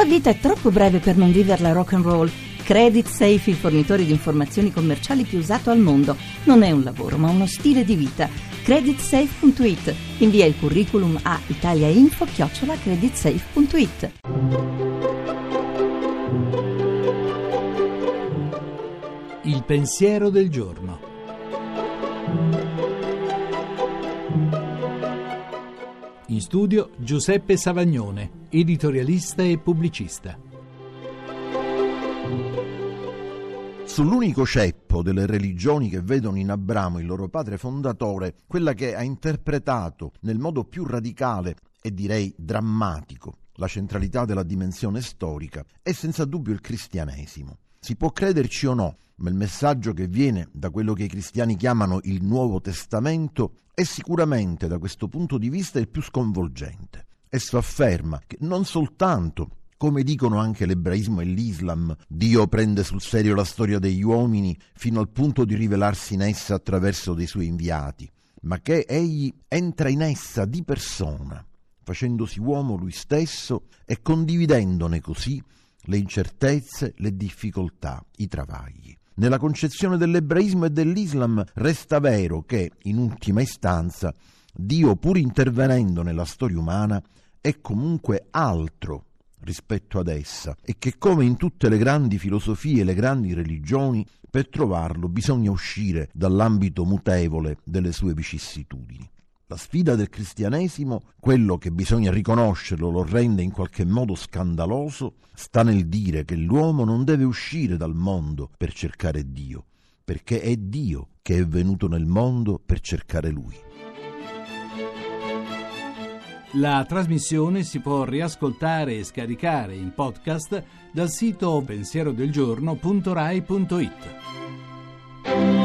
La vita è troppo breve per non viverla rock and roll. Credit Safe, il fornitore di informazioni commerciali più usato al mondo. Non è un lavoro, ma uno stile di vita. Creditsafe.it. Invia il curriculum a italiainfo-creditsafe.it. Il pensiero del giorno. In studio Giuseppe Savagnone, editorialista e pubblicista. Sull'unico ceppo delle religioni che vedono in Abramo il loro padre fondatore, quella che ha interpretato nel modo più radicale e direi drammatico la centralità della dimensione storica, è senza dubbio il cristianesimo. Si può crederci o no, ma il messaggio che viene da quello che i cristiani chiamano il Nuovo Testamento è sicuramente da questo punto di vista il più sconvolgente. Esso afferma che non soltanto come dicono anche l'ebraismo e l'Islam, Dio prende sul serio la storia degli uomini fino al punto di rivelarsi in essa attraverso dei suoi inviati, ma che egli entra in essa di persona, facendosi uomo lui stesso e condividendone così le incertezze, le difficoltà, i travagli. Nella concezione dell'ebraismo e dell'Islam resta vero che, in ultima istanza, Dio, pur intervenendo nella storia umana, è comunque altro rispetto ad essa e che come in tutte le grandi filosofie e le grandi religioni, per trovarlo bisogna uscire dall'ambito mutevole delle sue vicissitudini. La sfida del cristianesimo, quello che bisogna riconoscerlo lo rende in qualche modo scandaloso, sta nel dire che l'uomo non deve uscire dal mondo per cercare Dio, perché è Dio che è venuto nel mondo per cercare Lui. La trasmissione si può riascoltare e scaricare in podcast dal sito pensierodelgiorno.rai.it.